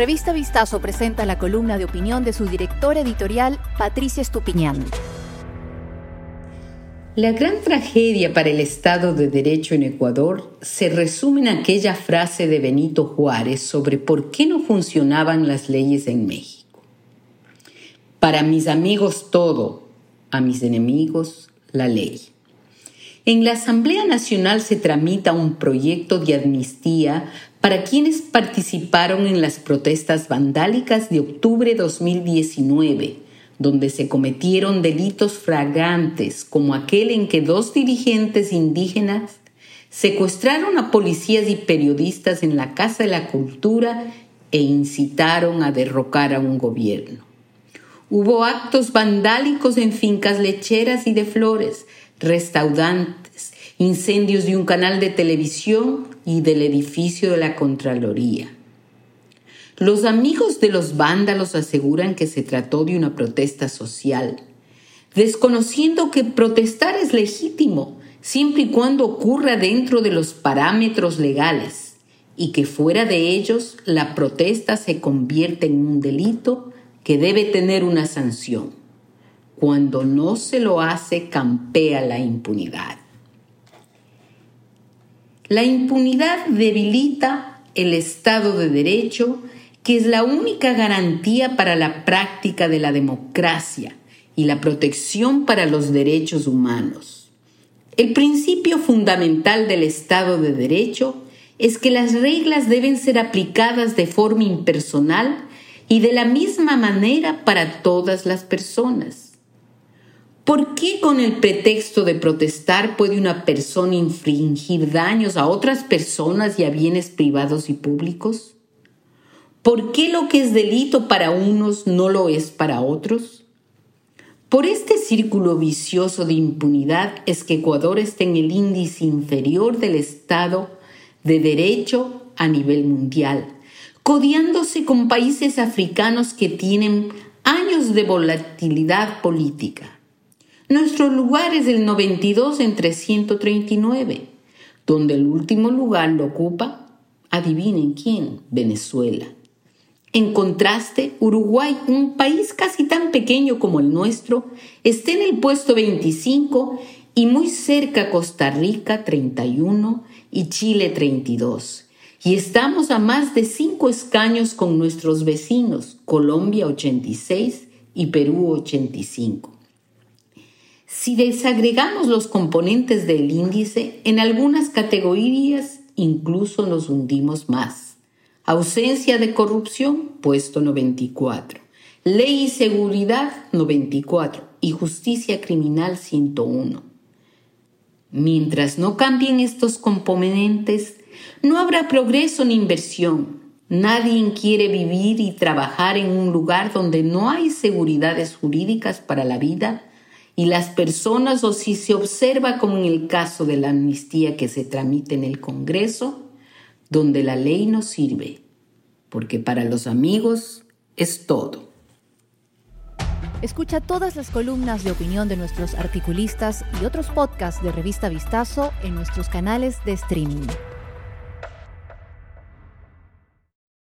Revista Vistazo presenta la columna de opinión de su directora editorial, Patricia Estupiñán. La gran tragedia para el Estado de Derecho en Ecuador se resume en aquella frase de Benito Juárez sobre por qué no funcionaban las leyes en México. Para mis amigos todo, a mis enemigos la ley. En la Asamblea Nacional se tramita un proyecto de amnistía para quienes participaron en las protestas vandálicas de octubre de 2019, donde se cometieron delitos flagrantes como aquel en que dos dirigentes indígenas secuestraron a policías y periodistas en la Casa de la Cultura e incitaron a derrocar a un gobierno. Hubo actos vandálicos en fincas lecheras y de flores, restaurantes, incendios de un canal de televisión y del edificio de la Contraloría. Los amigos de los vándalos aseguran que se trató de una protesta social, desconociendo que protestar es legítimo siempre y cuando ocurra dentro de los parámetros legales y que fuera de ellos la protesta se convierte en un delito que debe tener una sanción. Cuando no se lo hace, campea la impunidad. La impunidad debilita el Estado de Derecho, que es la única garantía para la práctica de la democracia y la protección para los derechos humanos. El principio fundamental del Estado de Derecho es que las reglas deben ser aplicadas de forma impersonal y de la misma manera para todas las personas. ¿Por qué con el pretexto de protestar puede una persona infringir daños a otras personas y a bienes privados y públicos? ¿Por qué lo que es delito para unos no lo es para otros? Por este círculo vicioso de impunidad es que Ecuador está en el índice inferior del Estado de Derecho a nivel mundial, codiándose con países africanos que tienen años de volatilidad política nuestro lugar es el 92 entre 139, donde el último lugar lo ocupa, adivinen quién, Venezuela. En contraste, Uruguay, un país casi tan pequeño como el nuestro, está en el puesto 25 y muy cerca Costa Rica 31 y Chile 32. Y estamos a más de cinco escaños con nuestros vecinos, Colombia 86 y Perú 85. Si desagregamos los componentes del índice, en algunas categorías incluso nos hundimos más. Ausencia de corrupción, puesto 94. Ley y seguridad, 94. Y justicia criminal, 101. Mientras no cambien estos componentes, no habrá progreso ni inversión. Nadie quiere vivir y trabajar en un lugar donde no hay seguridades jurídicas para la vida y las personas o si se observa como en el caso de la amnistía que se tramite en el Congreso, donde la ley no sirve, porque para los amigos es todo. Escucha todas las columnas de opinión de nuestros articulistas y otros podcasts de Revista Vistazo en nuestros canales de streaming.